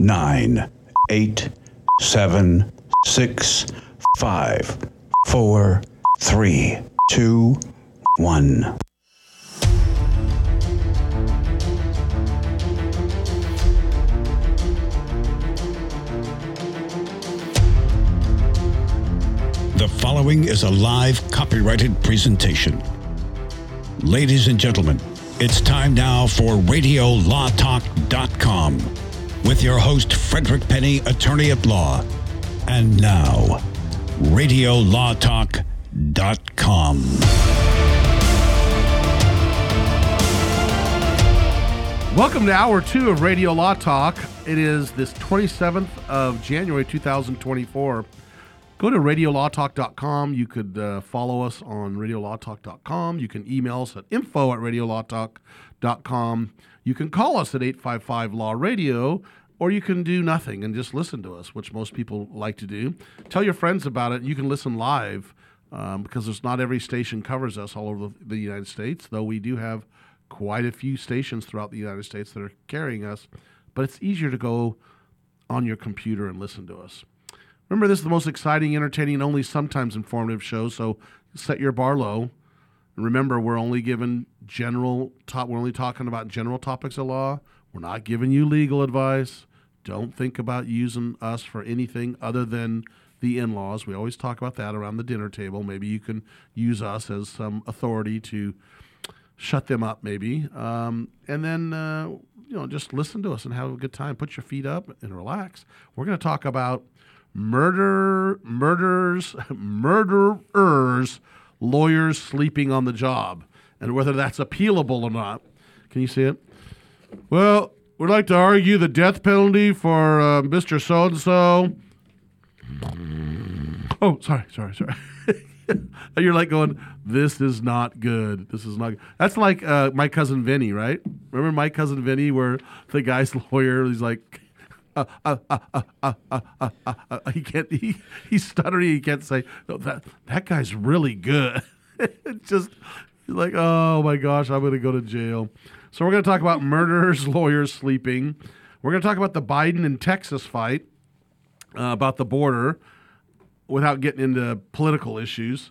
nine, eight, seven, six, five, four, three, two, one. The following is a live copyrighted presentation. Ladies and gentlemen, it's time now for RadioLawTalk.com with your host, Frederick Penny, attorney at law. And now, RadioLawTalk.com. Welcome to hour two of Radio Law Talk. It is this 27th of January 2024. Go to radiolawtalk.com. You could uh, follow us on radiolawtalk.com. You can email us at info at radiolawtalk.com. You can call us at 855 Law Radio, or you can do nothing and just listen to us, which most people like to do. Tell your friends about it. You can listen live um, because there's not every station covers us all over the United States, though we do have quite a few stations throughout the United States that are carrying us. But it's easier to go on your computer and listen to us. Remember, this is the most exciting, entertaining, and only sometimes informative show. So set your bar low. Remember, we're only given general top. We're only talking about general topics of law. We're not giving you legal advice. Don't think about using us for anything other than the in-laws. We always talk about that around the dinner table. Maybe you can use us as some authority to shut them up, maybe, um, and then uh, you know just listen to us and have a good time. Put your feet up and relax. We're going to talk about murder, murders, murderers, lawyers sleeping on the job, and whether that's appealable or not. Can you see it? Well, we'd like to argue the death penalty for uh, Mr. So and So. Oh, sorry, sorry, sorry. You're like going, this is not good. This is not. Good. That's like uh, my cousin Vinny, right? Remember my cousin Vinny, where the guy's lawyer, he's like, uh, uh, uh, uh, uh, uh, uh, uh, uh, he can't. He he's stuttering. He can't say no, that. That guy's really good. just like, oh my gosh, I'm gonna go to jail. So we're gonna talk about murderers, lawyers sleeping. We're gonna talk about the Biden and Texas fight, uh, about the border, without getting into political issues.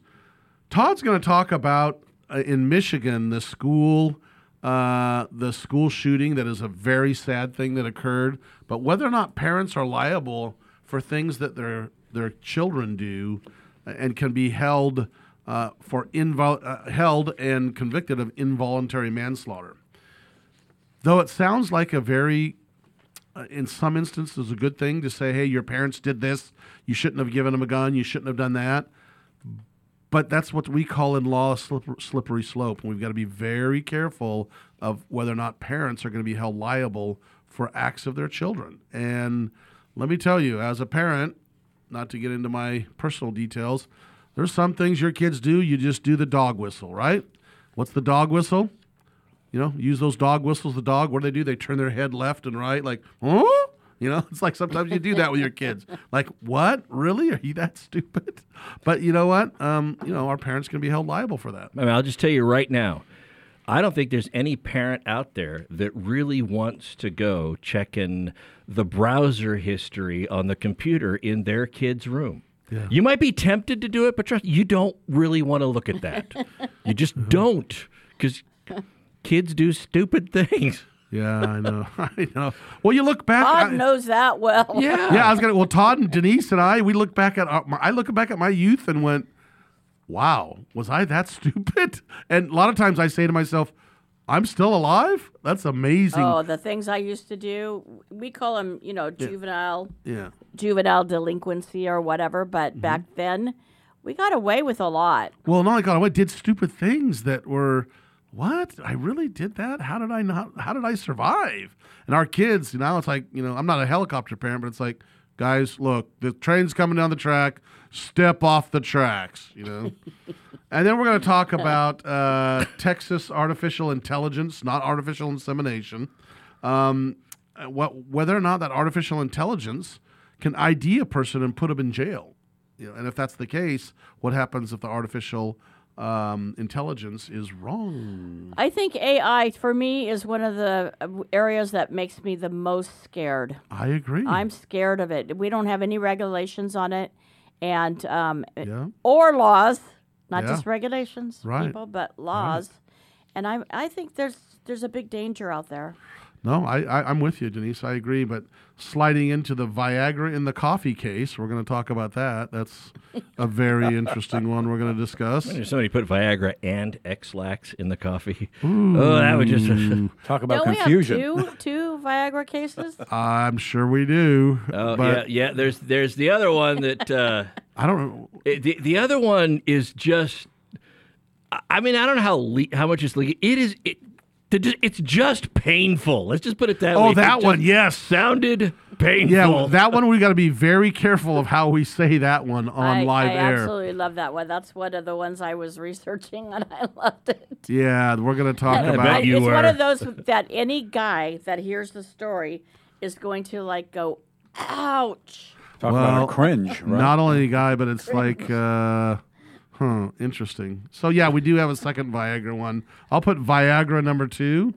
Todd's going to talk about uh, in Michigan the school uh, the school shooting that is a very sad thing that occurred, but whether or not parents are liable for things that their their children do and can be held uh, for invol- uh, held and convicted of involuntary manslaughter. Though it sounds like a very uh, in some instances a good thing to say, hey, your parents did this, you shouldn't have given them a gun, you shouldn't have done that. But that's what we call in law a slippery slope. And we've got to be very careful of whether or not parents are going to be held liable for acts of their children. And let me tell you, as a parent, not to get into my personal details, there's some things your kids do, you just do the dog whistle, right? What's the dog whistle? You know, use those dog whistles. The dog, what do they do? They turn their head left and right, like, oh, you know, it's like sometimes you do that with your kids. Like, what? Really? Are you that stupid? But you know what? Um, you know, our parents can be held liable for that. I mean, I'll just tell you right now, I don't think there's any parent out there that really wants to go checking the browser history on the computer in their kid's room. Yeah. You might be tempted to do it, but trust you don't really want to look at that. you just don't, because kids do stupid things. Yeah, I know. I know. Well, you look back. Todd I- knows that well. Yeah. yeah, I was gonna. Well, Todd and Denise and I, we look back at. Our, my, I look back at my youth and went, "Wow, was I that stupid?" And a lot of times I say to myself, "I'm still alive. That's amazing." Oh, the things I used to do. We call them, you know, juvenile yeah. juvenile delinquency or whatever. But Mm-hmm. back then, we got away with a lot. Well, not only got away, did stupid things that were. What? I really did that? How did I not? How did I survive? And our kids, you know, it's like, you know, I'm not a helicopter parent, but it's like, guys, look, the train's coming down the track. Step off the tracks, you know. and then we're going to talk about uh, Texas artificial intelligence, not artificial insemination. Um, what, whether or not that artificial intelligence can ID a person and put them in jail. You know, and if that's the case, what happens if the artificial um, intelligence is wrong. I think AI for me is one of the uh, areas that makes me the most scared. I agree. I'm scared of it. We don't have any regulations on it, and um, yeah. or laws, not Yeah. just regulations, Right. people, but laws. And I I think there's there's a big danger out there. No, I, I, I'm with you, Denise. I agree. But sliding into the Viagra in the coffee case, we're going to talk about that. That's a very interesting one we're going to discuss. If somebody put Viagra and Ex-Lax in the coffee, oh, that would just. Talk about Don't confusion. we have two two Viagra cases? I'm sure we do. oh but yeah, yeah. There's there's the other one that uh, I don't know. it- the the other one is just. I- I mean, I don't know how le- how much is legal. It is it. The- It's just painful. Let's just put it that way. Oh, that just one, yes. sounded painful. Yeah, that one we got to be very careful of how we say that one on I, live I air. I absolutely love that one. That's one of the ones I was researching, and I loved it. Yeah, we're going to talk I about. bet you it's one of those that any guy that hears the story is going to like go, ouch. Talk Well, about a cringe, right? Not only a guy, but it's like, uh, huh, interesting. So yeah, we do have a second Viagra one. I'll put Viagra number two,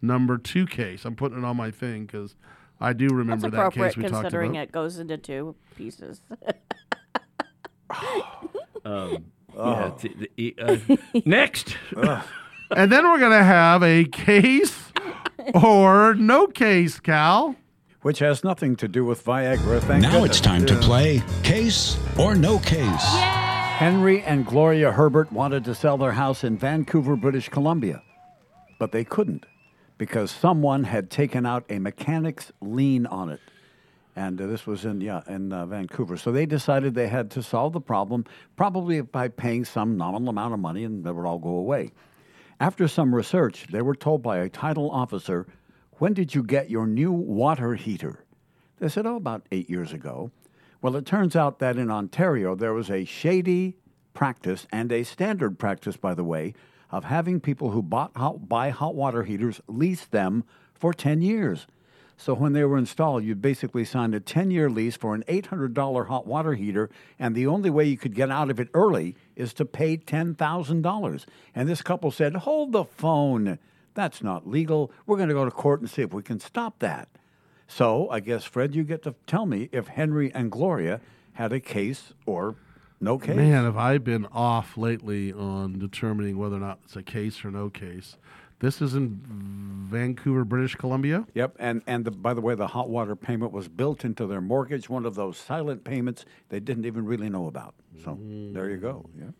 number two case. I'm putting it on my thing because I do That's remember that appropriate case we talked considering it goes into two pieces. Yeah, the- the- uh, next. And then we're gonna have a case or no case, Cal. Which has nothing to do with Viagra. Thank Now goodness. it's time to play Case or No Case. Henry and Gloria Herbert wanted to sell their house in Vancouver, British Columbia, but they couldn't because someone had taken out a mechanic's lien on it. And uh, this was in yeah in uh, Vancouver. So they decided they had to solve the problem, probably by paying some nominal amount of money, and it would all go away. After some research, they were told by a title officer, "When did you get your new water heater?" They said, "Oh, about eight years ago." Well, it turns out that in Ontario there was a shady practice and a standard practice, by the way, of having people who bought hot, buy hot water heaters lease them for ten years. So when they were installed, you'd basically sign a 10 year lease for an $800 hot water heater, and the only way you could get out of it early is to pay $10,000. And this couple said, Hold the phone. That's not legal. We're going to go to court and see if we can stop that. So I guess, Fred, you get to tell me if Henry and Gloria had a case or no case. Man, have I been off lately on determining whether or not it's a case or no case. This is in Vancouver, British Columbia. Yep, and and the, by the way, the hot water payment was built into their mortgage, one of those silent payments they didn't even really know about. So there you go. Yeah.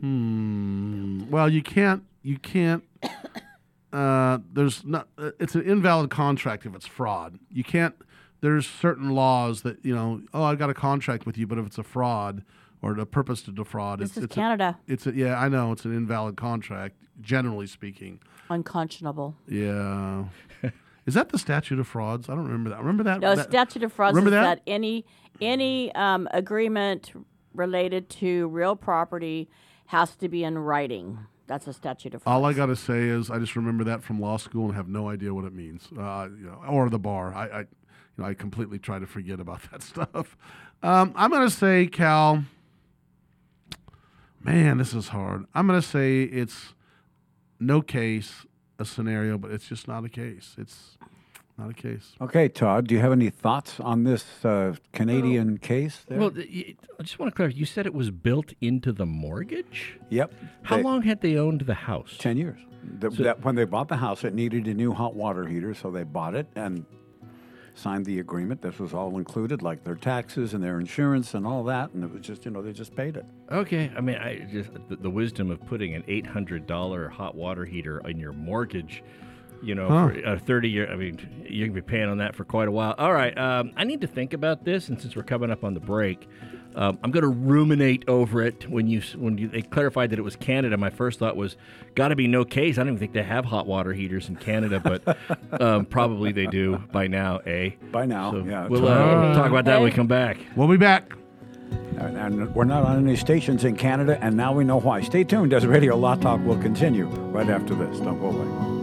Hmm. Well, you can't. You can't. Uh, there's not. Uh, it's an invalid contract if it's fraud. You can't. There's certain laws that you know. Oh, I've got a contract with you, but if it's a fraud or the purpose to defraud, This it's is it's Canada. A, it's a, yeah. I know it's an invalid contract. Generally speaking, Unconscionable. yeah. is that the statute of frauds? I don't remember that. Remember that? No, that- statute of frauds remember is that? that, any any um, agreement related to real property has to be in writing. That's a statute of frauds. All I got to say is I just remember that from law school and have no idea what it means. Uh, you know, or the bar. I, I, you know, I completely try to forget about that stuff. Um, I'm going to say, Cal. Man, this is hard. I'm going to say it's no case, a scenario, but it's just not a case. It's not a case. Okay, Todd, do you have any thoughts on this uh, Canadian case? There? Well, th- y- I just want to clarify. You said it was built into the mortgage. yep. How They- long had they owned the house? Ten years. The, that, when they bought the house, it needed a new hot water heater, so they bought it and signed the agreement. This was all included, like their taxes and their insurance and all that, and it was just, you know, they just paid it. Okay, I mean, I just the, the wisdom of putting an eight hundred dollar hot water heater in your mortgage. You know, Huh. for a thirty year. I mean, you can be paying on that for quite a while. All right, um, I need to think about this, and since we're coming up on the break, um, I'm going to ruminate over it. When you when you, they clarified that it was Canada, my first thought was, got to be no case. I don't even think they have hot water heaters in Canada, but um, probably they do by now. Eh? By now, So yeah. we'll uh, talk about that when we come back. We'll be back. And, and we're not on any stations in Canada, and now we know why. Stay tuned as Radio Law Talk will continue right after this. Don't go away.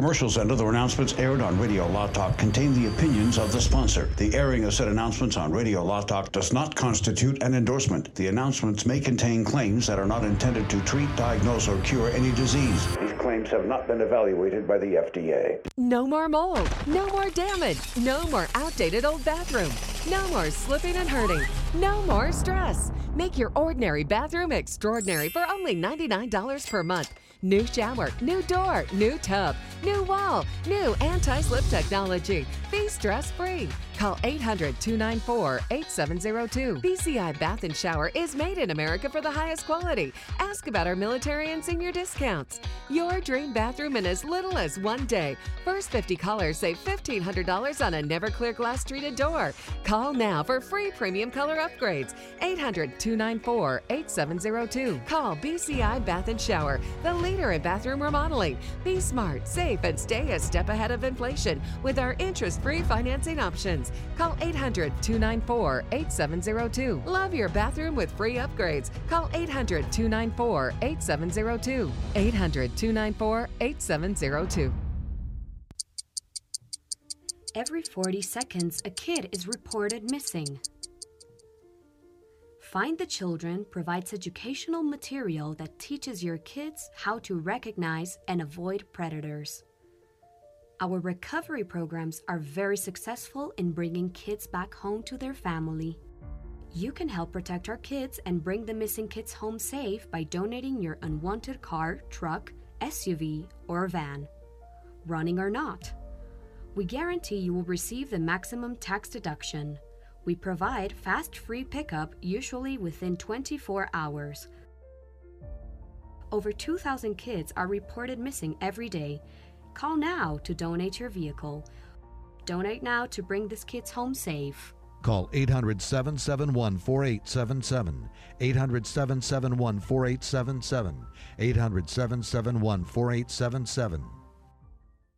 Commercials and other announcements aired on Radio Law Talk contain the opinions of the sponsor. The airing of said announcements on Radio Law Talk does not constitute an endorsement. The announcements may contain claims that are not intended to treat, diagnose, or cure any disease. These claims have not been evaluated by the FDA. No more mold. No more damage. No more outdated old bathroom. No more slipping and hurting. No more stress. Make your ordinary bathroom extraordinary for only $99 per month. New shower, new door, new tub, new wall, new anti slip technology. Be stress free. Call 800 294 8702. BCI Bath and Shower is made in America for the highest quality. Ask about our military and senior discounts. Your dream bathroom in as little as one day. First 50 callers save $1,500 on a never clear glass treated door. Call now for free premium color upgrades. 800 294 8702. Call BCI Bath and Shower, the leader in bathroom remodeling. Be smart, safe, and stay a step ahead of inflation with our interest free financing options. Call 800 294 8702. Love your bathroom with free upgrades. Call 800 294 8702. 800 294 8702. Every 40 seconds, a kid is reported missing. Find the Children provides educational material that teaches your kids how to recognize and avoid predators. Our recovery programs are very successful in bringing kids back home to their family. You can help protect our kids and bring the missing kids home safe by donating your unwanted car, truck, SUV, or van, running or not. We guarantee you will receive the maximum tax deduction. We provide fast free pickup, usually within 24 hours. Over 2,000 kids are reported missing every day. Call now to donate your vehicle. Donate now to bring these kids home safe. Call 800 771 4877. 800 771 4877. 800 771 4877.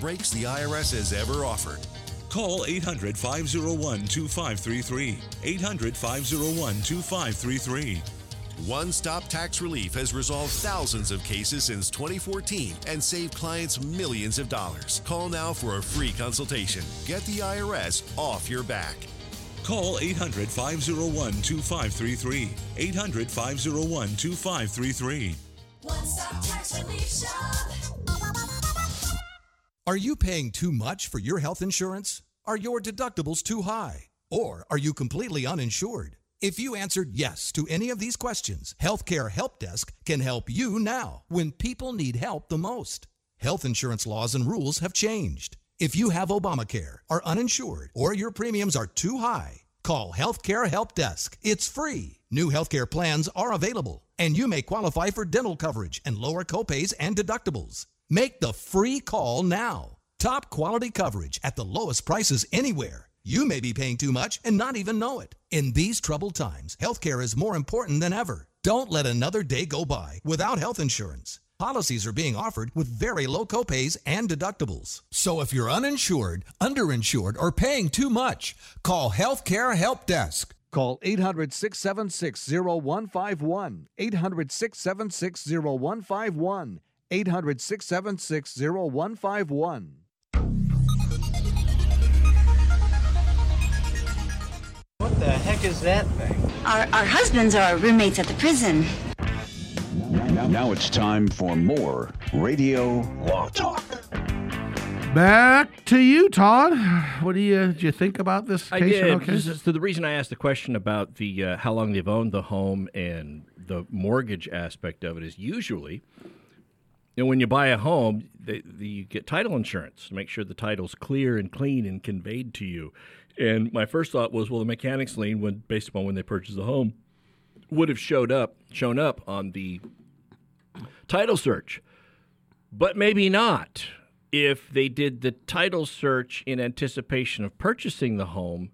breaks the IRS has ever offered. Call 800 501 2533. 800 501 2533. One Stop Tax Relief has resolved thousands of cases since 2014 and saved clients millions of dollars. Call now for a free consultation. Get the IRS off your back. Call 800 501 2533. 800 501 2533. One Stop Tax Relief Shop. Are you paying too much for your health insurance? Are your deductibles too high? Or are you completely uninsured? If you answered yes to any of these questions, Healthcare Help Desk can help you now when people need help the most. Health insurance laws and rules have changed. If you have Obamacare, are uninsured, or your premiums are too high, call Healthcare Help Desk. It's free. New healthcare plans are available, and you may qualify for dental coverage and lower copays and deductibles. Make the free call now. Top quality coverage at the lowest prices anywhere. You may be paying too much and not even know it. In these troubled times, healthcare is more important than ever. Don't let another day go by without health insurance. Policies are being offered with very low copays and deductibles. So if you're uninsured, underinsured, or paying too much, call Healthcare Help Desk. Call 800 676 0151. 800 676 0151. 800 676 0151. What the heck is that thing? Our, our husbands are our roommates at the prison. Now, now it's time for more Radio Law Talk. Back to you, Todd. What do you did you think about this I case? did. Okay. So the reason I asked the question about the uh, how long they've owned the home and the mortgage aspect of it is usually, you know, when you buy a home, they, they, you get title insurance to make sure the title's clear and clean and conveyed to you. And my first thought was, well, the mechanics lien, when based upon when they purchased the home, would have showed up shown up on the title search, but maybe not. if they did the title search in anticipation of purchasing the home,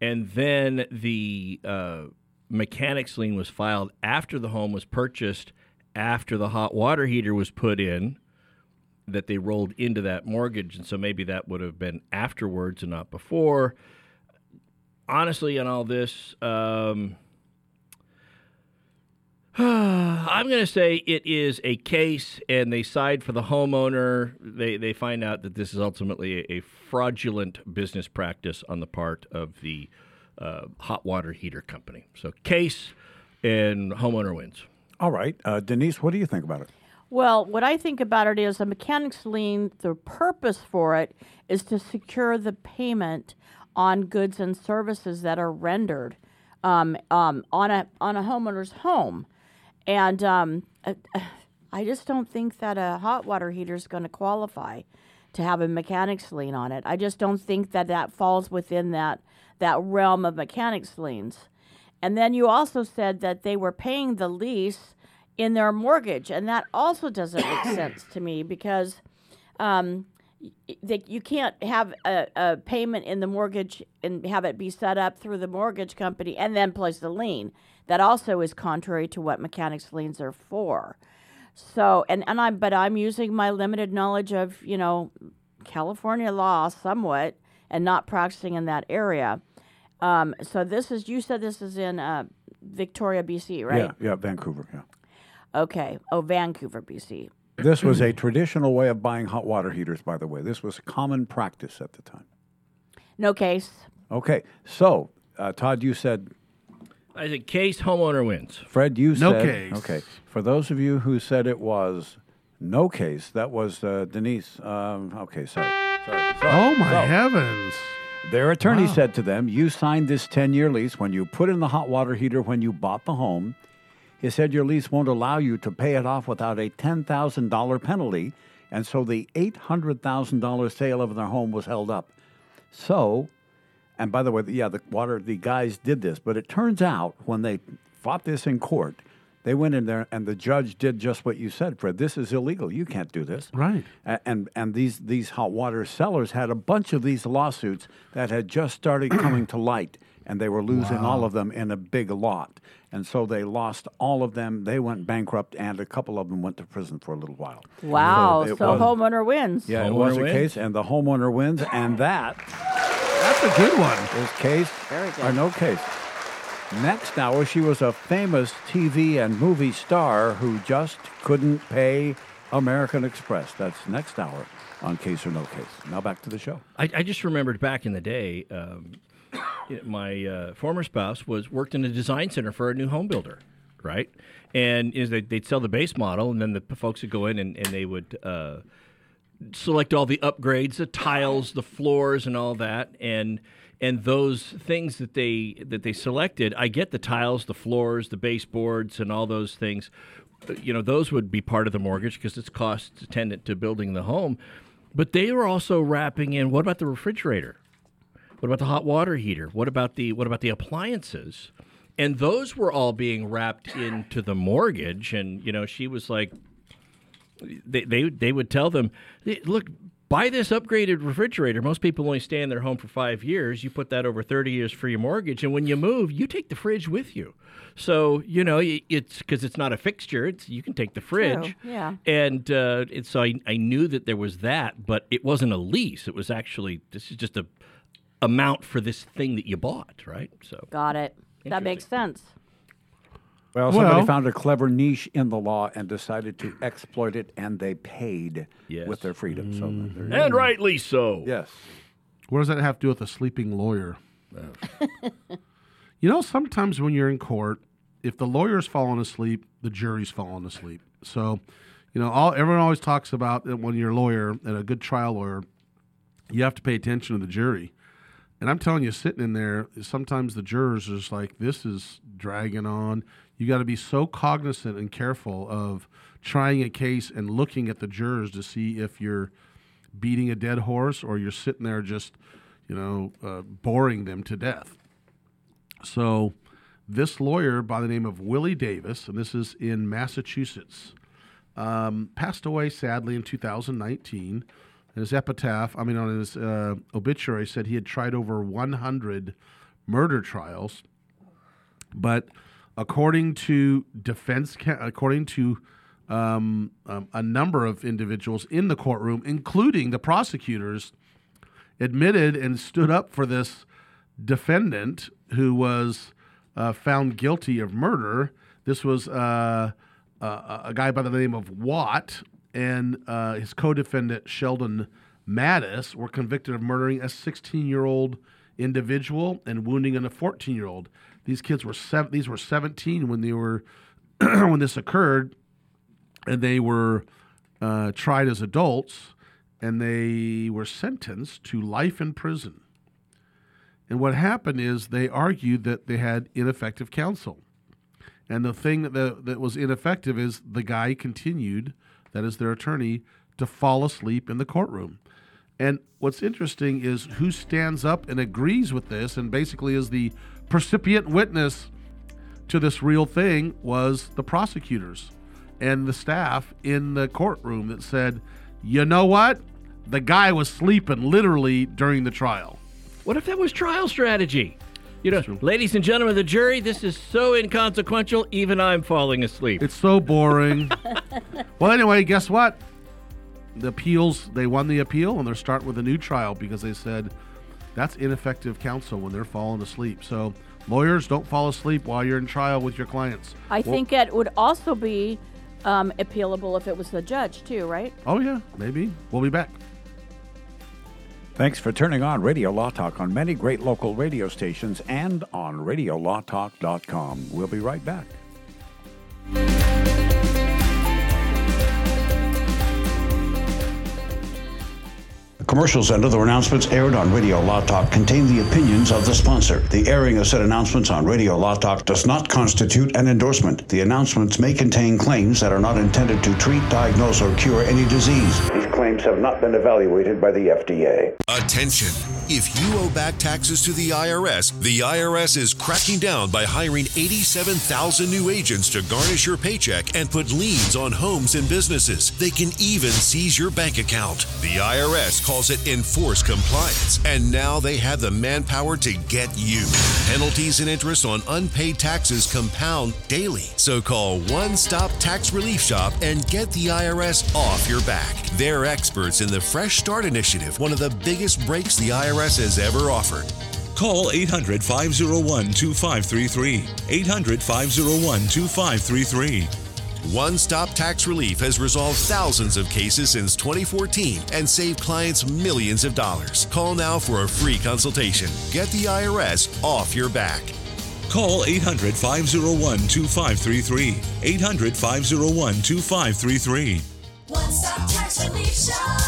and then the uh, mechanics lien was filed after the home was purchased, after the hot water heater was put in, that they rolled into that mortgage, and so maybe that would have been afterwards and not before. Honestly, on all this, um, I'm going to say it is a case, and they side for the homeowner. They they find out that this is ultimately a, fraudulent business practice on the part of the uh, hot water heater company. So case, and homeowner wins. All right, uh, Denise, what do you think about it? Well, what I think about it is a mechanic's lien, the purpose for it is to secure the payment on goods and services that are rendered um, um, on a on a homeowner's home. And um, uh, I just don't think that a hot water heater is going to qualify to have a mechanic's lien on it. I just don't think that that falls within that that realm of mechanic's liens. And then you also said that they were paying the lease in their mortgage, and that also doesn't make sense to me because um, they, you can't have a, a payment in the mortgage and have it be set up through the mortgage company and then place the lien. That also is contrary to what mechanics liens are for. So, and, and I'm, but I'm using my limited knowledge of, you know, California law somewhat and not practicing in that area. Um, so this is, you said this is in uh, Victoria, BC, right? Yeah, yeah, Vancouver. Yeah. Okay. Oh, Vancouver, BC. This was a traditional way of buying hot water heaters, by the way. This was common practice at the time. No case. Okay, so uh, Todd, you said. I said case homeowner wins. Fred, you No said. No case. Okay, for those of you who said it was no case, that was uh, Denise. Um, okay, sorry. sorry, sorry. Oh my So, heavens! Their attorney Wow. said to them, You signed this 10 year lease when you put in the hot water heater when you bought the home. He said your lease won't allow you to pay it off without a $10,000 penalty. And so the $800,000 sale of their home was held up. So, and by the way, yeah, the water, the guys did this, but it turns out when they fought this in court, they went in there and the judge did just what you said, Fred. This is illegal. You can't do this. Right. A- And and these these hot water sellers had a bunch of these lawsuits that had just started coming to light, and they were losing all of them in a big lot. And so they lost all of them. They went bankrupt, and a couple of them went to prison for a little while. Wow. it So, was- homeowner wins. Yeah, it was a case, and the homeowner wins, and that that's a good one. Is case Very good. or no case? Next hour, she was a famous TV and movie star who just couldn't pay American Express. That's next hour on Case or No Case. Now back to the show. I, I just remembered back in the day, um, my uh, former spouse was worked in a design center for a new home builder, right? And is they, they'd sell the base model, and then the folks would go in and, and they would uh, select all the upgrades, the tiles, the floors, and all that, and and those things that they that they selected. I get the tiles, the floors, the baseboards, and all those things. You know, those would be part of the mortgage because it's cost attendant to building the home. But they were also wrapping in what about the refrigerator? What about the hot water heater? What about the what about the appliances? And those were all being wrapped into the mortgage. And you know, she was like, they they, they would tell them, look. Buy this upgraded refrigerator. Most people only stay in their home for five years. You put that over 30 years for your mortgage. And when you move, you take the fridge with you. So, you know, it's because it's not a fixture. It's You can take the fridge. True, yeah. And, uh, and so I, I knew that there was that, but it wasn't a lease. It was actually, this is just a amount for this thing that you bought, right? So Got it. That makes sense. Well, somebody Well- found a clever niche in the law and decided to exploit it, and they paid Yes. with their freedom. So mm. there you and go. rightly so. Yes. What does that have to do with a sleeping lawyer? you know, sometimes when you're in court, if the lawyer's falling asleep, the jury's falling asleep. So, you know, all everyone always talks about that when you're a lawyer and a good trial lawyer, you have to pay attention to the jury. And I'm telling you, sitting in there, sometimes the jurors are just like, this is dragging on. You got to be so cognizant and careful of trying a case and looking at the jurors to see if you're beating a dead horse or you're sitting there just, you know, uh, boring them to death. So, this lawyer by the name of Willie Davis, and this is in Massachusetts, um, passed away sadly in 2019. In his epitaph, I mean, on his uh, obituary, said he had tried over 100 murder trials. But according to defense, according to um, um, a number of individuals in the courtroom, including the prosecutors, admitted and stood up for this defendant who was uh, found guilty of murder. This was uh, uh, a guy by the name of Watt and uh, his co-defendant Sheldon Mattis were convicted of murdering a 16-year-old individual and wounding a 14-year-old. These kids were sev- these were 17 when they were when this occurred, and they were uh, tried as adults, and they were sentenced to life in prison. And what happened is they argued that they had ineffective counsel. And the thing that, that was ineffective is the guy continued, that is their attorney, to fall asleep in the courtroom. And what's interesting is who stands up and agrees with this and basically is the percipient witness to this real thing was the prosecutors and the staff in the courtroom that said, you know what? The guy was sleeping literally during the trial. What if that was trial strategy? You know, ladies and gentlemen of the jury, this is so inconsequential, even I'm falling asleep. It's so boring. well, anyway, guess what? The appeals, they won the appeal and they're starting with a new trial because they said that's ineffective counsel when they're falling asleep. So, lawyers, don't fall asleep while you're in trial with your clients. I Well- think it would also be um, appealable if it was the judge too, right? Oh, yeah, maybe. We'll be back. Thanks for turning on Radio Law Talk on many great local radio stations and on RadioLawTalk.com. We'll be right back. Commercials and other announcements aired on Radio Law Talk contain the opinions of the sponsor. The airing of said announcements on Radio Law Talk does not constitute an endorsement. The announcements may contain claims that are not intended to treat, diagnose, or cure any disease. These claims have not been evaluated by the FDA. Attention! If you owe back taxes to the IRS, the IRS is cracking down by hiring 87,000 new agents to garnish your paycheck and put liens on homes and businesses. They can even seize your bank account. The IRS calls it enforced compliance, and now they have the manpower to get you. Penalties and interest on unpaid taxes compound daily. So call One Stop Tax Relief Shop and get the IRS off your back. They're experts in the Fresh Start Initiative, one of the biggest breaks the IRS has ever offered. Call 800 501 2533. 800 501 2533. One Stop Tax Relief has resolved thousands of cases since 2014 and saved clients millions of dollars. Call now for a free consultation. Get the IRS off your back. Call 800 501 2533. 800 501 2533. One stop tax relief shop.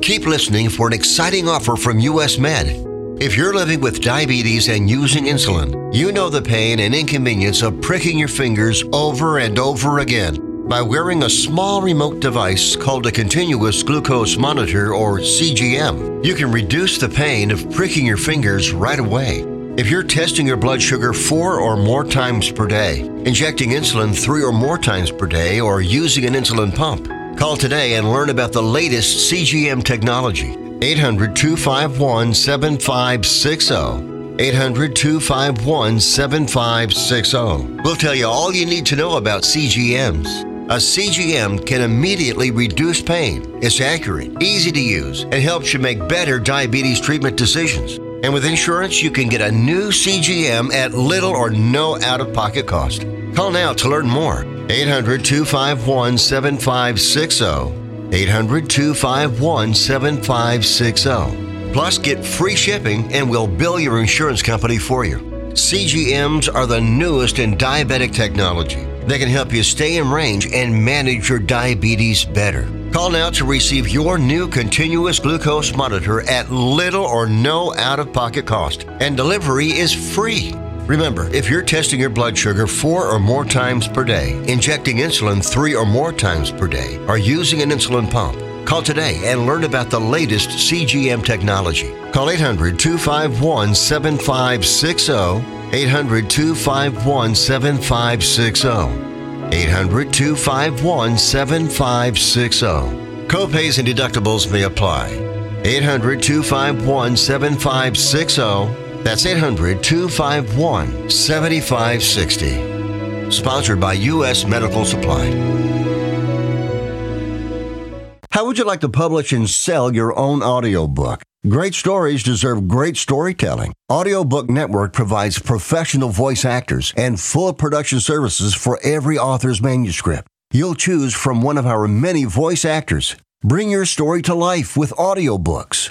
Keep listening for an exciting offer from US Med. If you're living with diabetes and using insulin, you know the pain and inconvenience of pricking your fingers over and over again. By wearing a small remote device called a continuous glucose monitor or CGM, you can reduce the pain of pricking your fingers right away. If you're testing your blood sugar four or more times per day, injecting insulin three or more times per day, or using an insulin pump, call today and learn about the latest CGM technology. 800 251 7560. 800 251 7560. We'll tell you all you need to know about CGMs. A CGM can immediately reduce pain. It's accurate, easy to use, and helps you make better diabetes treatment decisions. And with insurance, you can get a new CGM at little or no out of pocket cost. Call now to learn more. 800 251 7560. 800 251 7560. Plus, get free shipping and we'll bill your insurance company for you. CGMs are the newest in diabetic technology. They can help you stay in range and manage your diabetes better. Call now to receive your new continuous glucose monitor at little or no out of pocket cost, and delivery is free. Remember, if you're testing your blood sugar four or more times per day, injecting insulin three or more times per day, or using an insulin pump, call today and learn about the latest CGM technology. Call 800 251 7560. 800 251 7560. 800 251 7560. Copays and deductibles may apply. 800 251 7560. That's 800 251 7560. Sponsored by U.S. Medical Supply. How would you like to publish and sell your own audiobook? Great stories deserve great storytelling. Audiobook Network provides professional voice actors and full production services for every author's manuscript. You'll choose from one of our many voice actors. Bring your story to life with audiobooks.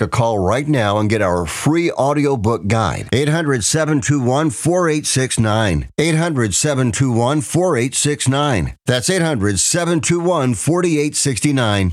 a call right now and get our free audiobook guide. 800 721 4869. 800 721 4869. That's 800 721 4869.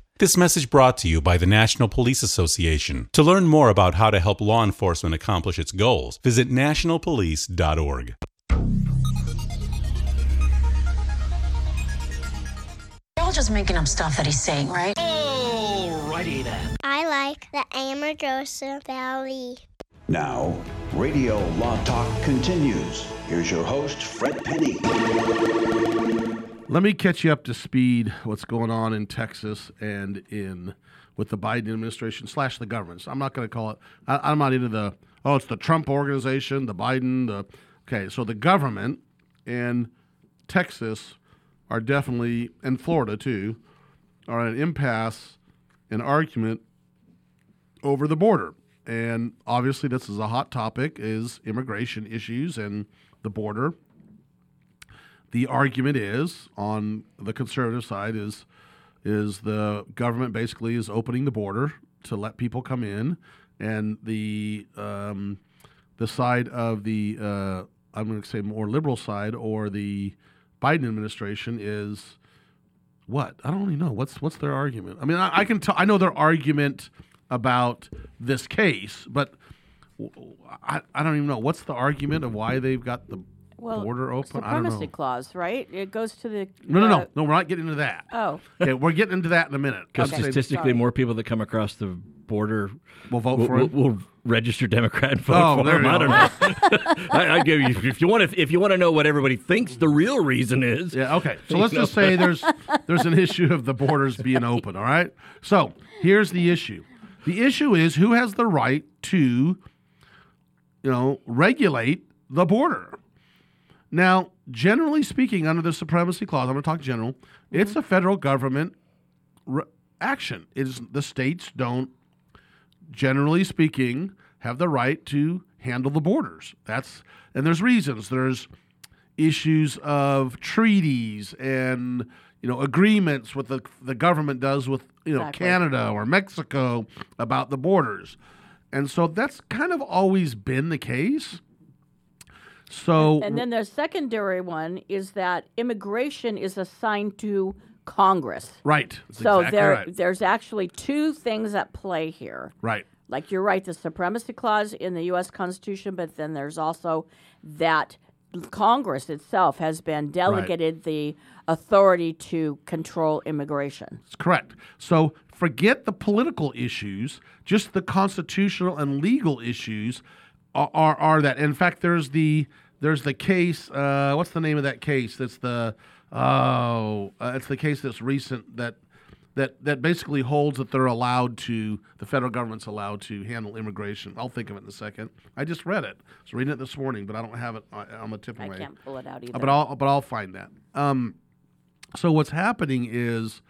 This message brought to you by the National Police Association. To learn more about how to help law enforcement accomplish its goals, visit nationalpolice.org. You're all just making up stuff that he's saying, right? Alrighty then. I like the Amargosa Valley. Now, Radio Law Talk continues. Here's your host, Fred Penny. Let me catch you up to speed. What's going on in Texas and in with the Biden administration slash the government? So I'm not going to call it. I, I'm not into the oh, it's the Trump organization, the Biden, the okay. So the government and Texas are definitely, and Florida too, are at an impasse, an argument over the border. And obviously, this is a hot topic: is immigration issues and the border the argument is on the conservative side is is the government basically is opening the border to let people come in, and the um, the side of the uh, I'm going to say more liberal side or the Biden administration is what? I don't really know. What's what's their argument. I mean, I, I can I know their argument about this case, but I, I don't even know. What's the argument of why they've got the Well, border open. I don't supremacy know. clause, right? It goes to the No, no, uh, no, no. We're not getting into that. Oh. okay, we're getting into that in a minute. Because I'm saying- statistically, more people that come across the border will vote will, for will, him? will register Democrat and vote Oh, for there him. you I go. don't know. I, I give you if you want to if you want to know what everybody thinks the real reason is. Yeah. Okay. So let's just say there's there's an issue of the borders being open. All right. So here's the issue. The issue is who has the right to, you know, regulate the border. Now, generally speaking, under the supremacy clause, I'm going to talk general. It's mm-hmm. a federal government re- action. It is the states don't, generally speaking, have the right to handle the borders. That's and there's reasons. There's issues of treaties and you know agreements with the the government does with you know Exactly. Canada or Mexico about the borders. And so that's kind of always been the case. So And then the secondary one is that immigration is assigned to Congress. Right. That's so exactly there, right. there's actually two things at play here. Right. Like you're right, the supremacy clause in the U.S. Constitution, but then there's also that Congress itself has been delegated the authority to control immigration. That's correct. So forget the political issues, just the constitutional and legal issues are, are, are that. In fact, there's the there's the case. Uh, what's the name of that case? That's the oh, uh, it's the case that's recent that that that basically holds that they're allowed to the federal government's allowed to handle immigration. I'll think of it in a second. I just read it. I was reading it this morning, but I don't have it on on the tip of I my. can't pull it out Uh, either. But I'll but I'll find that. Um, so what's happening is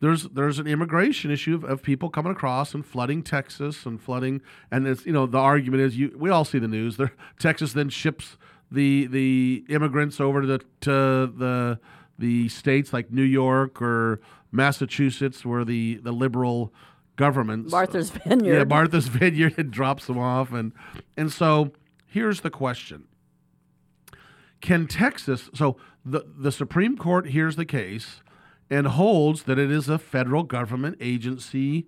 there's there's an immigration issue of, of people coming across and flooding Texas and flooding and it's you know the argument is you we all see the news. There Texas then ships the the immigrants over to the to the the states like New York or Massachusetts where the the liberal governments uh, Martha's Vineyard. yeah Martha's Vineyard and drops them off. And and so here's the question. Can Texas so the the Supreme Court hears the case and holds that it is a federal government agency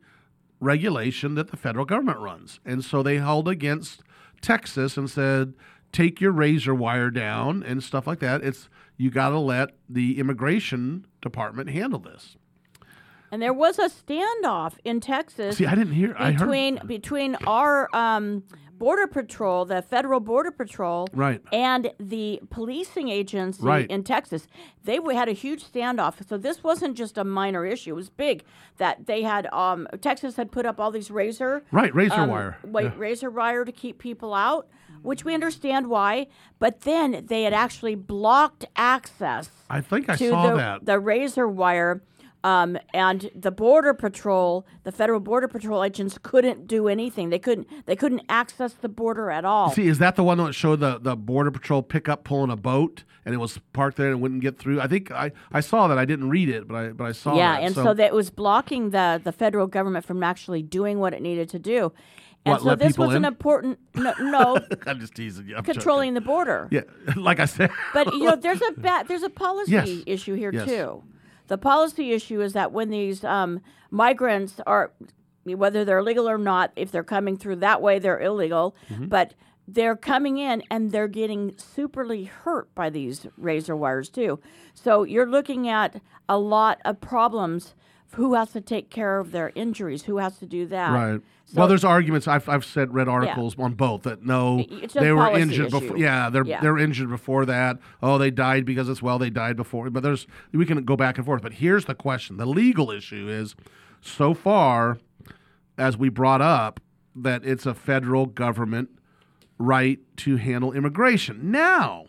regulation that the federal government runs. And so they held against Texas and said take your razor wire down and stuff like that. It's you got to let the immigration department handle this. And there was a standoff in Texas. See, I didn't hear- I heard- between between our um, border patrol, the federal border patrol, Right. and the policing agency Right. in Texas. They had a huge standoff. So this wasn't just a minor issue; it was big. That they had um, Texas had put up all these razor Right, razor um, wire. wait, Yeah. razor wire to keep people out, which we understand why. But then they had actually blocked access I think I to saw the, that. the razor wire. Um, and the border patrol, the federal border patrol agents couldn't do anything. They couldn't. They couldn't access the border at all. See, is that the one that showed the, the border patrol pickup pulling a boat and it was parked there and wouldn't get through? I think I, I saw that. I didn't read it, but I but I saw yeah, that. and so, that was blocking the the federal government from actually doing what it needed to do. And What, so this was an important no, no I'm just teasing you. I'm controlling the border. Yeah, like I said. But you know, there's a ba- there's a policy Yes. issue here Yes. too. The policy issue is that when these um, migrants are, whether they're legal or not, if they're coming through that way, they're illegal. Mm-hmm. But they're coming in and they're getting superly hurt by these razor wires too. So you're looking at a lot of problems. Who has to take care of their injuries? Who has to do that? Right. So- well, there's arguments. I've, I've said read articles on both that no, they were injured issue. before. Yeah, they're Yeah. they're injured before that. Oh, they died because it's well they died before. But there's we can go back and forth. But here's the question: the legal issue is, so far, as we brought up, that it's a federal government right to handle immigration. Now,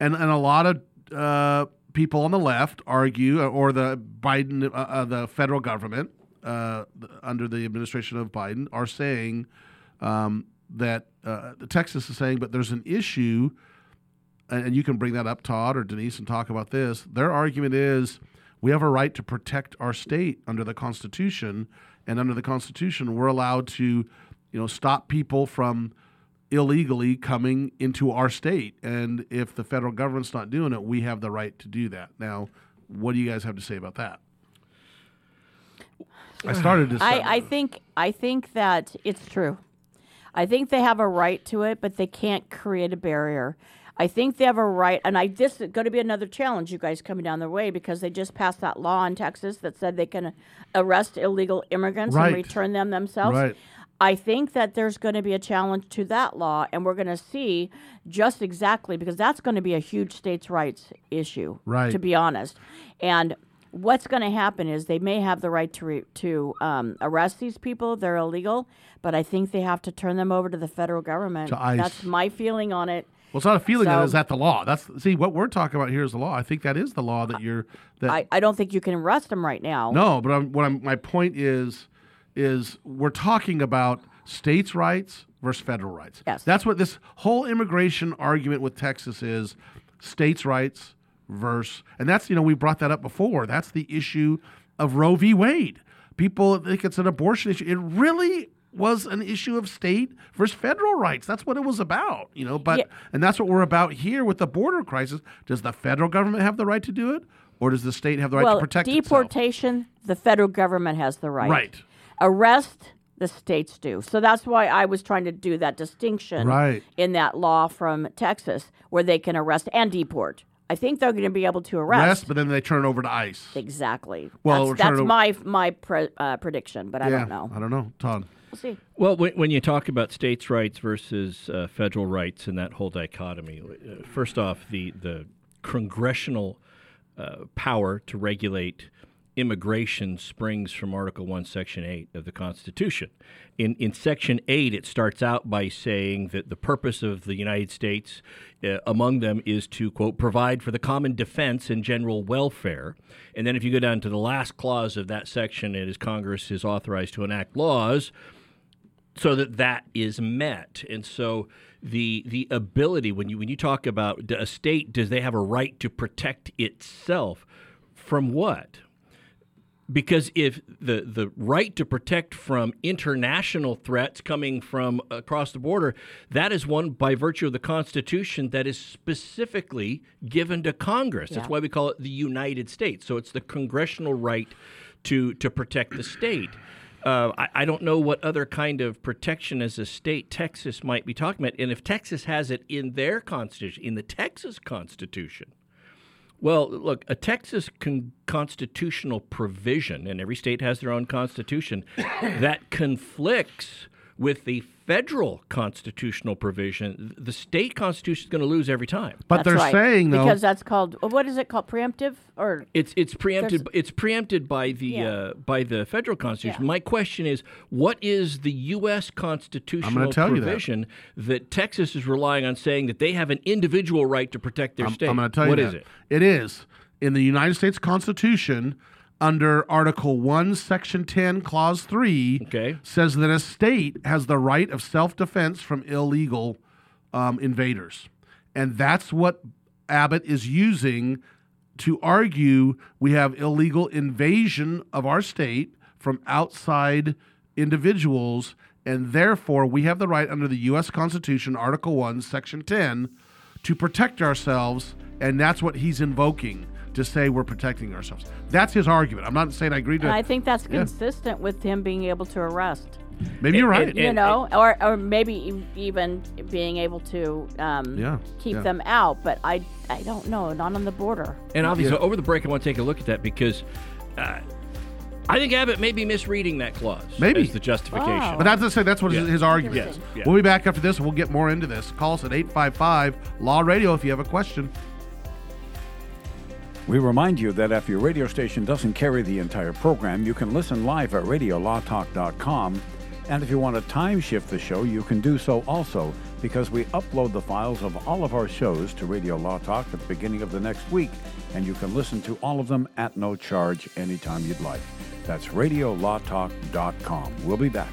and and a lot of uh, people on the left argue, or the Biden, uh, uh, the federal government uh, under the administration of Biden, are saying um, that uh, Texas is saying, but there's an issue, and you can bring that up, Todd or Denise, and talk about this. Their argument is we have a right to protect our state under the Constitution, and under the Constitution, we're allowed to, you know, stop people from illegally coming into our state. And if the federal government's not doing it, we have the right to do that. Now, what do you guys have to say about that? I started to say, I, I think I think that it's true. I think they have a right to it, but they can't create a barrier. I think they have a right, and I this is going to be another challenge, you guys coming down their way, because they just passed that law in Texas that said they can arrest illegal immigrants Right. and return them themselves. Right. I think that there's going to be a challenge to that law, and we're going to see just exactly because that's going to be a huge states' rights issue, Right. To be honest, and what's going to happen is they may have the right to re- to um, arrest these people; they're illegal, but I think they have to turn them over to the federal government. That's my feeling on it. well, it's not a feeling that So- is that the law. That's see what we're talking about here is the law. I think that is the law that you're that I, I don't think you can arrest them right now. No, but I'm, what I'm, my point is, is we're talking about states' rights versus federal rights. Yes. That's what this whole immigration argument with Texas is: states' rights versus, and that's you know we brought that up before. That's the issue of Roe v. Wade. People think it's an abortion issue. It really was an issue of state versus federal rights. That's what it was about, you know. But Yeah. and that's what we're about here with the border crisis. Does the federal government have the right to do it, or does the state have the right well, to protect itself? deportation, the federal government has the right. Right. Arrest, the states do. So that's why I was trying to do that distinction Right. in that law from Texas where they can arrest and deport. I think they're going to be able to arrest. Rest, but then they turn over to ICE. Exactly. Well, that's, that's my my pre, uh, prediction, but I yeah, don't know. I don't know, Todd. We'll see. Well, when, when you talk about states' rights versus uh, federal rights and that whole dichotomy, uh, first off, the the congressional uh, power to regulate immigration springs from Article One, Section Eight of the Constitution. In in Section Eight, it starts out by saying that the purpose of the United States, uh, among them, is to quote provide for the common defense and general welfare. And then, if you go down to the last clause of that section, it is Congress is authorized to enact laws so that that is met. And so the the ability when you when you talk about a state, does they have a right to protect itself from what? Because if the the right to protect from international threats coming from across the border, that is one by virtue of the Constitution that is specifically given to Congress. That's why we call it the United States. So it's the congressional right to to protect the state. Uh, I, I don't know what other kind of protection as a state Texas might be talking about, and if Texas has it in their constitution, in the Texas Constitution, well, look, a Texas con- constitutional provision, and every state has their own constitution, that conflicts with the federal constitutional provision. The state constitution is going to lose every time. But they're saying though, because that's called what is it called preemptive or It's it's preempted. It's preempted by the Yeah. uh, by the federal constitution. My question is, what is the U.S. constitutional tell you that. provision that. Texas is relying on, saying that they have an individual right to protect their I'm, state? I'm going to tell you What that. is it? It is in the United States Constitution under Article 1, Section 10, Clause 3, okay. says that a state has the right of self defense from illegal um, invaders. And that's what Abbott is using to argue we have illegal invasion of our state from outside individuals. And therefore, we have the right under the U.S. Constitution, Article 1, Section 10, to protect ourselves. And that's what he's invoking to say we're protecting ourselves. That's his argument. I'm not saying I agree to and I think that's Yeah. consistent with him being able to arrest. Maybe you're right. you know, or, or maybe even being able to um, Yeah, keep yeah. them out. But I, I don't know, not on the border. And obviously, over the break, I want to take a look at that because uh, I think Abbott may be misreading that clause. Maybe as the justification. But that's to say that's what Yeah. his, his argument Yes, is. yeah. We'll be back after this. and We'll get more into this. Call us at 855 Law Radio if you have a question. We remind you that if your radio station doesn't carry the entire program, you can listen live at radiolawtalk.com. And if you want to time shift the show, you can do so also because we upload the files of all of our shows to Radio Law Talk at the beginning of the next week, and you can listen to all of them at no charge anytime you'd like. That's radiolawtalk.com. We'll be back.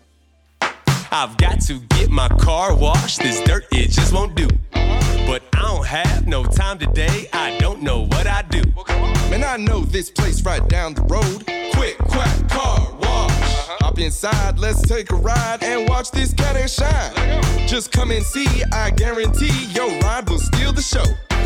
I've got to get my car washed. This dirt, it just won't do. But I don't have no time today. I don't know what I do. Man, I know this place right down the road. Quick, quack, car wash. Uh-huh. Hop inside, let's take a ride and watch this cat and shine. Just come and see, I guarantee your ride will steal the show.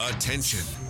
Attention.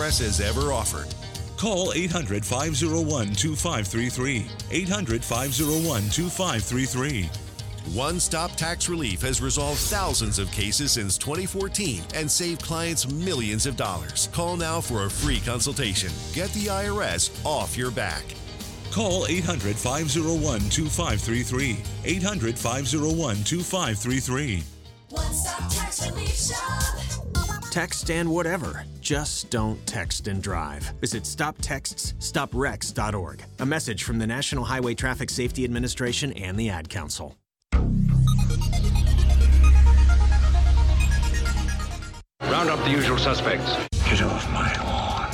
has ever offered. Call 800 501 2533. 800 501 2533. One Stop Tax Relief has resolved thousands of cases since 2014 and saved clients millions of dollars. Call now for a free consultation. Get the IRS off your back. Call 800 501 2533. 800 501 2533. One Stop Tax Relief Shop. Text and whatever. Just don't text and drive. Visit stoptextsstopwrecks.org. A message from the National Highway Traffic Safety Administration and the Ad Council. Round up the usual suspects. Get off my lawn.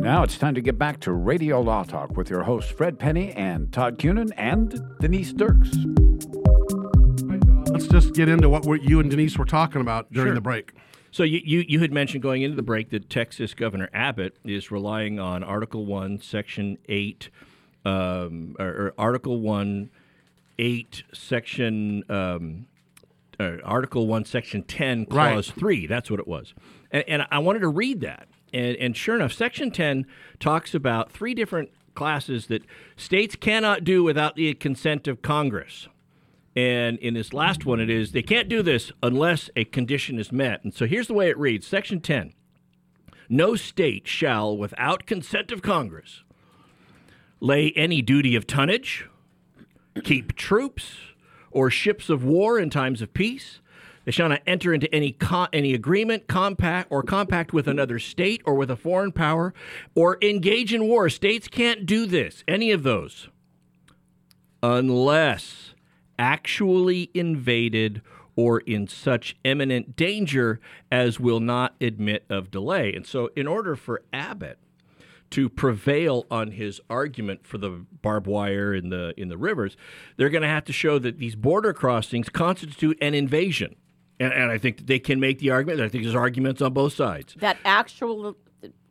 Now it's time to get back to Radio Law Talk with your hosts Fred Penney and Todd Cunin and Denise Dirks. Just get into what you and Denise were talking about during Sure. the break. So you, you you had mentioned going into the break that Texas Governor Abbott is relying on Article One, Section Eight, um, or, or Article One, Eight, Section um, uh, Article One, Section Ten, Right. Clause Three. That's what it was, and, and I wanted to read that, and and sure enough, Section Ten talks about three different classes that states cannot do without the consent of Congress. And in this last one, it is they can't do this unless a condition is met. And so here's the way it reads Section 10 No state shall, without consent of Congress, lay any duty of tonnage, keep troops or ships of war in times of peace. They shall not enter into any co- any agreement, compact, or compact with another state or with a foreign power, or engage in war. States can't do this, any of those, unless actually invaded or in such imminent danger as will not admit of delay. And so, in order for Abbott to prevail on his argument for the barbed wire in the in the rivers, they're going to have to show that these border crossings constitute an invasion. And, and I think that they can make the argument. I think there's arguments on both sides. That actual,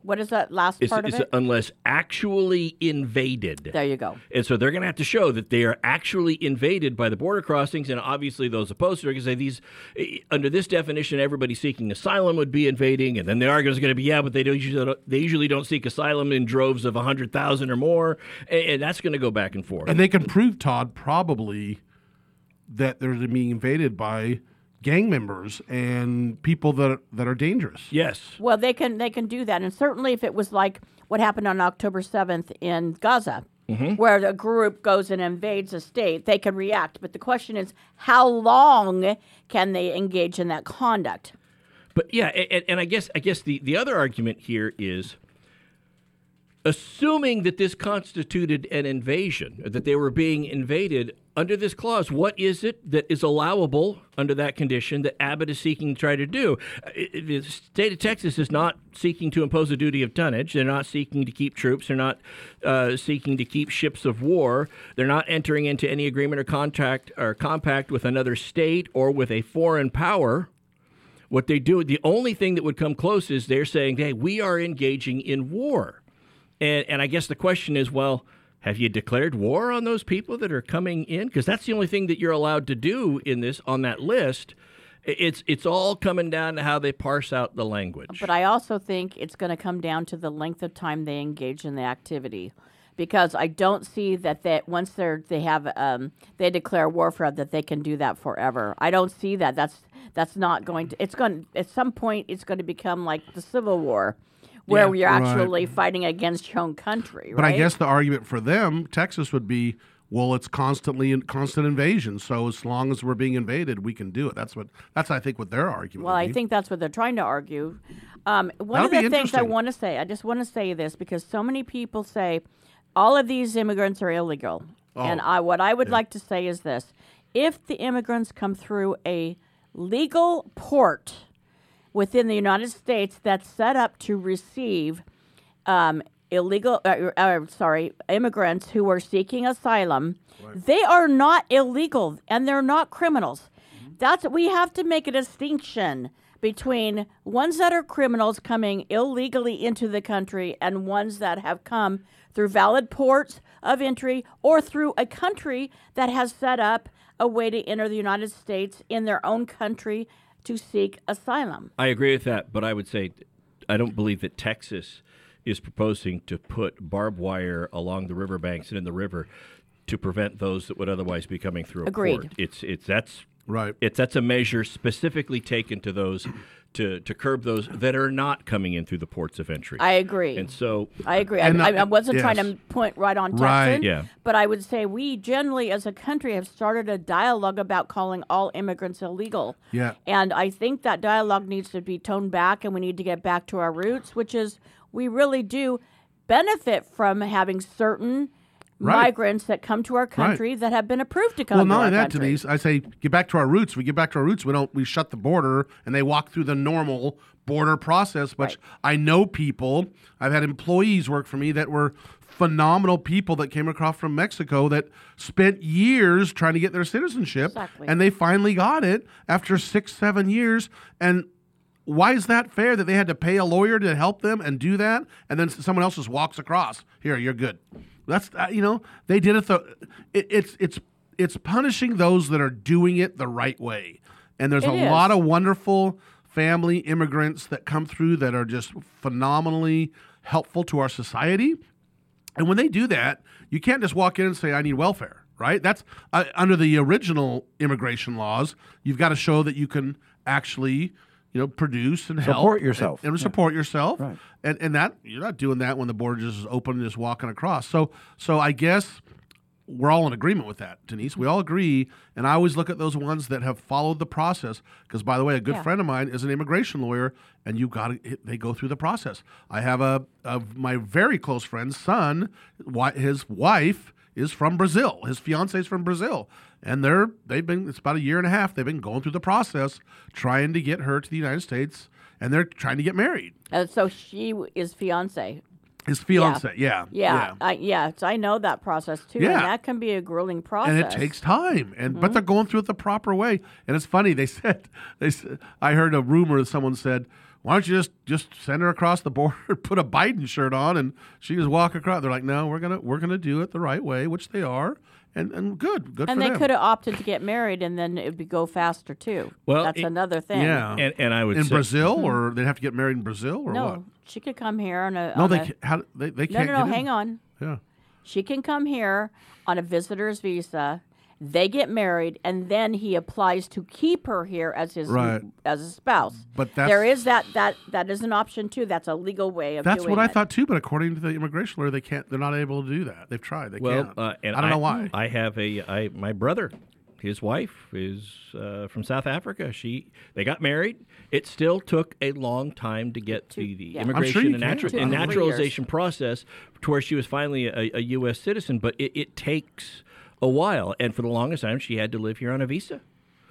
what is that last It's, part it's of it? unless actually invaded. There you go. And so they're going to have to show that they are actually invaded by the border crossings, and obviously those opposed to it are going to say these, eh, under this definition, everybody seeking asylum would be invading, and then the argument is going to be, yeah, but they don't usually don't, they usually don't seek asylum in droves of hundred thousand or more, and, and that's going to go back and forth. And they can prove, Todd, probably that they're being invaded by gang members and people that that are dangerous. Yes. Well, they can they can do that, and certainly if it was like what happened on October seventh in Gaza, Mhm. where a group goes and invades a state, they can react. But the question is, how long can they engage in that conduct? But yeah, and, and I guess I guess the, the other argument here is assuming that this constituted an invasion, that they were being invaded under this clause, what is it that is allowable under that condition that Abbott is seeking to try to do? Uh, The state of Texas is not seeking to impose a duty of tonnage. They're not seeking to keep troops. They're not uh, seeking to keep ships of war. They're not entering into any agreement or contract or compact with another state or with a foreign power. What they do, the only thing that would come close is they're saying, hey, we are engaging in war. And, and I guess the question is, well, have you declared war on those people that are coming in? Because that's the only thing that you're allowed to do in this on that list. It's it's all coming down to how they parse out the language. But I also think it's going to come down to the length of time they engage in the activity, because I don't see that that once they're they have um, they declare warfare that they can do that forever. I don't see that. That's that's not going to. It's going at some point. It's going to become like the Civil War, where Yeah. you're Right. actually fighting against your own country. But I guess the argument for them, Texas, would be, well, it's constantly in constant invasion. So as long as we're being invaded, we can do it. That's what that's I think what their argument. Well, I think that's what they're trying to argue. Um, one That'll of the things I want to say, I just want to say this because so many people say all of these immigrants are illegal. and Oh, I, what I would like to say is this if the immigrants come through a legal port within the United States that's set up to receive um, illegal, uh, uh, sorry, immigrants who are seeking asylum, they are not illegal and they're not criminals. That's we have to make a distinction between ones that are criminals coming illegally into the country and ones that have come through valid ports of entry or through a country that has set up a way to enter the United States in their own country to seek asylum. I agree with that, but I would say I don't believe that Texas is proposing to put barbed wire along the riverbanks and in the river to prevent those that would otherwise be coming through a Agreed. port. It's it's that's right. It's that's a measure specifically taken to those to to curb those that are not coming in through the ports of entry. I agree. And so I agree. I, uh, I, I wasn't trying to point right on Texas, Right. Yeah. but I would say we generally, as a country, have started a dialogue about calling all immigrants illegal. Yeah. And I think that dialogue needs to be toned back, and we need to get back to our roots, which is we really do benefit from having certain Right. migrants that come to our country that have been approved to come Well, not only that, country. Denise. I say get back to our roots. We get back to our roots. We don't. We shut the border, and they walk through the normal border process. Which I know people. I've had employees work for me that were phenomenal people that came across from Mexico that spent years trying to get their citizenship, Exactly. and they finally got it after six, seven years. And why is that fair that they had to pay a lawyer to help them and do that, and then someone else just walks across? Here, you're good. That's uh, you know they did it. The it, it's it's it's punishing those that are doing it the right way, and there's It a is. lot of wonderful family immigrants that come through that are just phenomenally helpful to our society. And when they do that, you can't just walk in and say, I need welfare, right? That's uh, under the original immigration laws. You've got to show that you can actually, you know, produce and help. Support yourself. And, and support yourself. And, and that, you're not doing that when the border just is open and just walking across. So, so I guess we're all in agreement with that, Denise. We all agree. And I always look at those ones that have followed the process. Because, by the way, a good Yeah. friend of mine is an immigration lawyer, and you got to, they go through the process. I have a, of my very close friend's son, his wife is from Brazil. His fiance is from Brazil. And they're, they've been, it's about a year and a half, they've been going through the process trying to get her to the United States, and they're trying to get married. Uh, so she is fiance. His fiance, yeah. Yeah, I, yeah. So I know that process too, Yeah. and that can be a grueling process. and it takes time and but Mhm. they're going through it the proper way and it's funny they said they said, i heard a rumor that someone said why don't you just just send her across the border put a biden shirt on and she just walk across they're like no we're gonna we're gonna do it the right way which they are and and good good and for they could have opted to get married, and then it would go faster too. Well, that's it- another thing. yeah And- and I would in say- brazil Mhm. or they'd have to get married in brazil or no, what she could come here on a. no on they a- can't how, they, they no, can't no, no. get in. Hang on. yeah She can come here on a visitor's visa. They get married, and then he applies to keep her here as his Right. as a spouse. But there that's- is that that that is an option too. That's a legal way of that's doing what i it. thought too but according to the immigration lawyer they can't they're not able to do that they've tried they well, can't uh, and i don't know why I have a I my brother. his wife is uh, from South Africa. She they got married. It still took a long time to get the, the yeah. I'm sure immigration and, can. natu- and three naturalization process to where she was finally a, a U.S. citizen. But it, it takes a while, and for the longest time, she had to live here on a visa.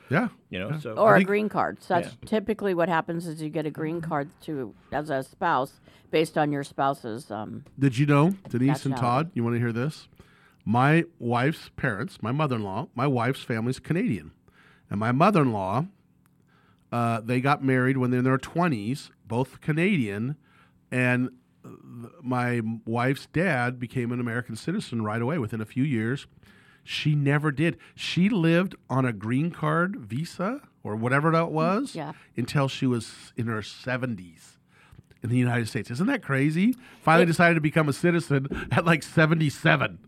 Yeah, you know, so or a green card. So that's typically what happens is you get a green card to as a spouse based on your spouse's. Um, Did you know, Denise and Todd? You want to hear this? My wife's parents, my mother-in-law, my wife's family's Canadian, and my mother-in-law, uh, they got married when they're in their twenties, both Canadian, and uh, my wife's dad became an American citizen right away within a few years. She never did. She lived on a green card visa or whatever that was Yeah. until she was in her 70s in the United States. Isn't that crazy? Finally It- decided to become a citizen at like 77.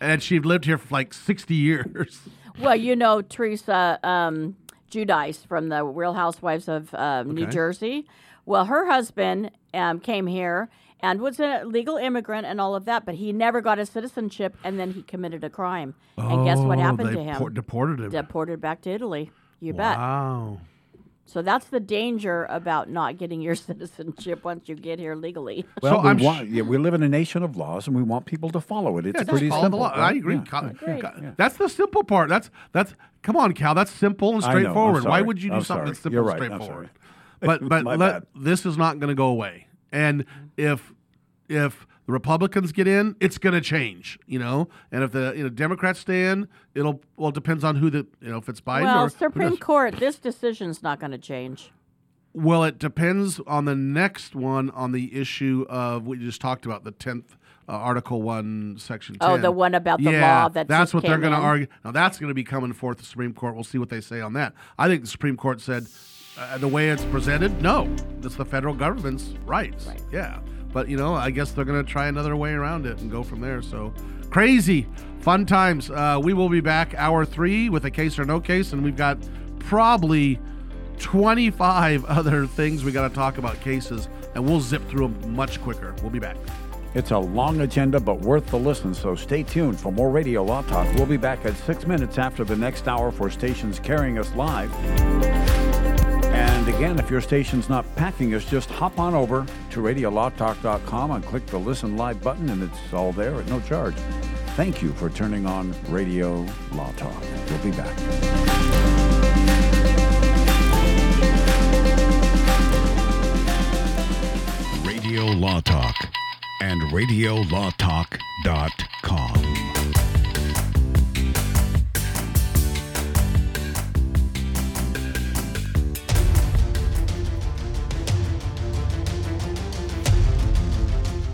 And she'd lived here for like 60 years. well, you know Teresa um, Giudice from the Real Housewives of um, New Jersey. Well, her husband um, came here and was a legal immigrant and all of that, but he never got his citizenship, and then he committed a crime. and guess what Oh, happened they to him? por- deported him. Deported back to Italy. You bet. Wow. So that's the danger about not getting your citizenship once you get here legally. Well, we, want, yeah, we live in a nation of laws, and we want people to follow it. It's Yeah, pretty simple. law. I agree. Yeah, Cal- right. Cal- That's the simple part. That's that's come on, Cal. That's simple and I know, straightforward. Why would you do I'm something sorry. that's simple You're and right. I'm straightforward? sorry. But but let, this is not going to go away. And if if the Republicans get in, it's going to change. You know, and if the you know Democrats stay in, it'll well it depends on who the you know if it's Biden well, or Supreme. Court, this decision's not going to change. Well, it depends on the next one on the issue of what you just talked about, the tenth uh, Article One, Section. 10. Oh, the one about the yeah, law that that's what they're going to argue. Now that's going to be coming forth the Supreme Court. We'll see what they say on that. I think the Supreme Court said uh, the way it's presented, no, it's the federal government's rights. Right. Yeah, but you know, I guess they're going to try another way around it and go from there. So crazy, fun times. Uh, we will be back hour three with a case or no case, and we've got probably 25 other things we got to talk about cases, and we'll zip through them much quicker. We'll be back. It's a long agenda, but worth the listen, so stay tuned for more Radio Law Talk. We'll be back at six minutes after the next hour for stations carrying us live. And again, if your station's not packing us, just hop on over to radiolawtalk.com and click the Listen Live button, and it's all there at no charge. Thank you for turning on Radio Law Talk. We'll be back. Radio Law Talk and radiolawtalk.com.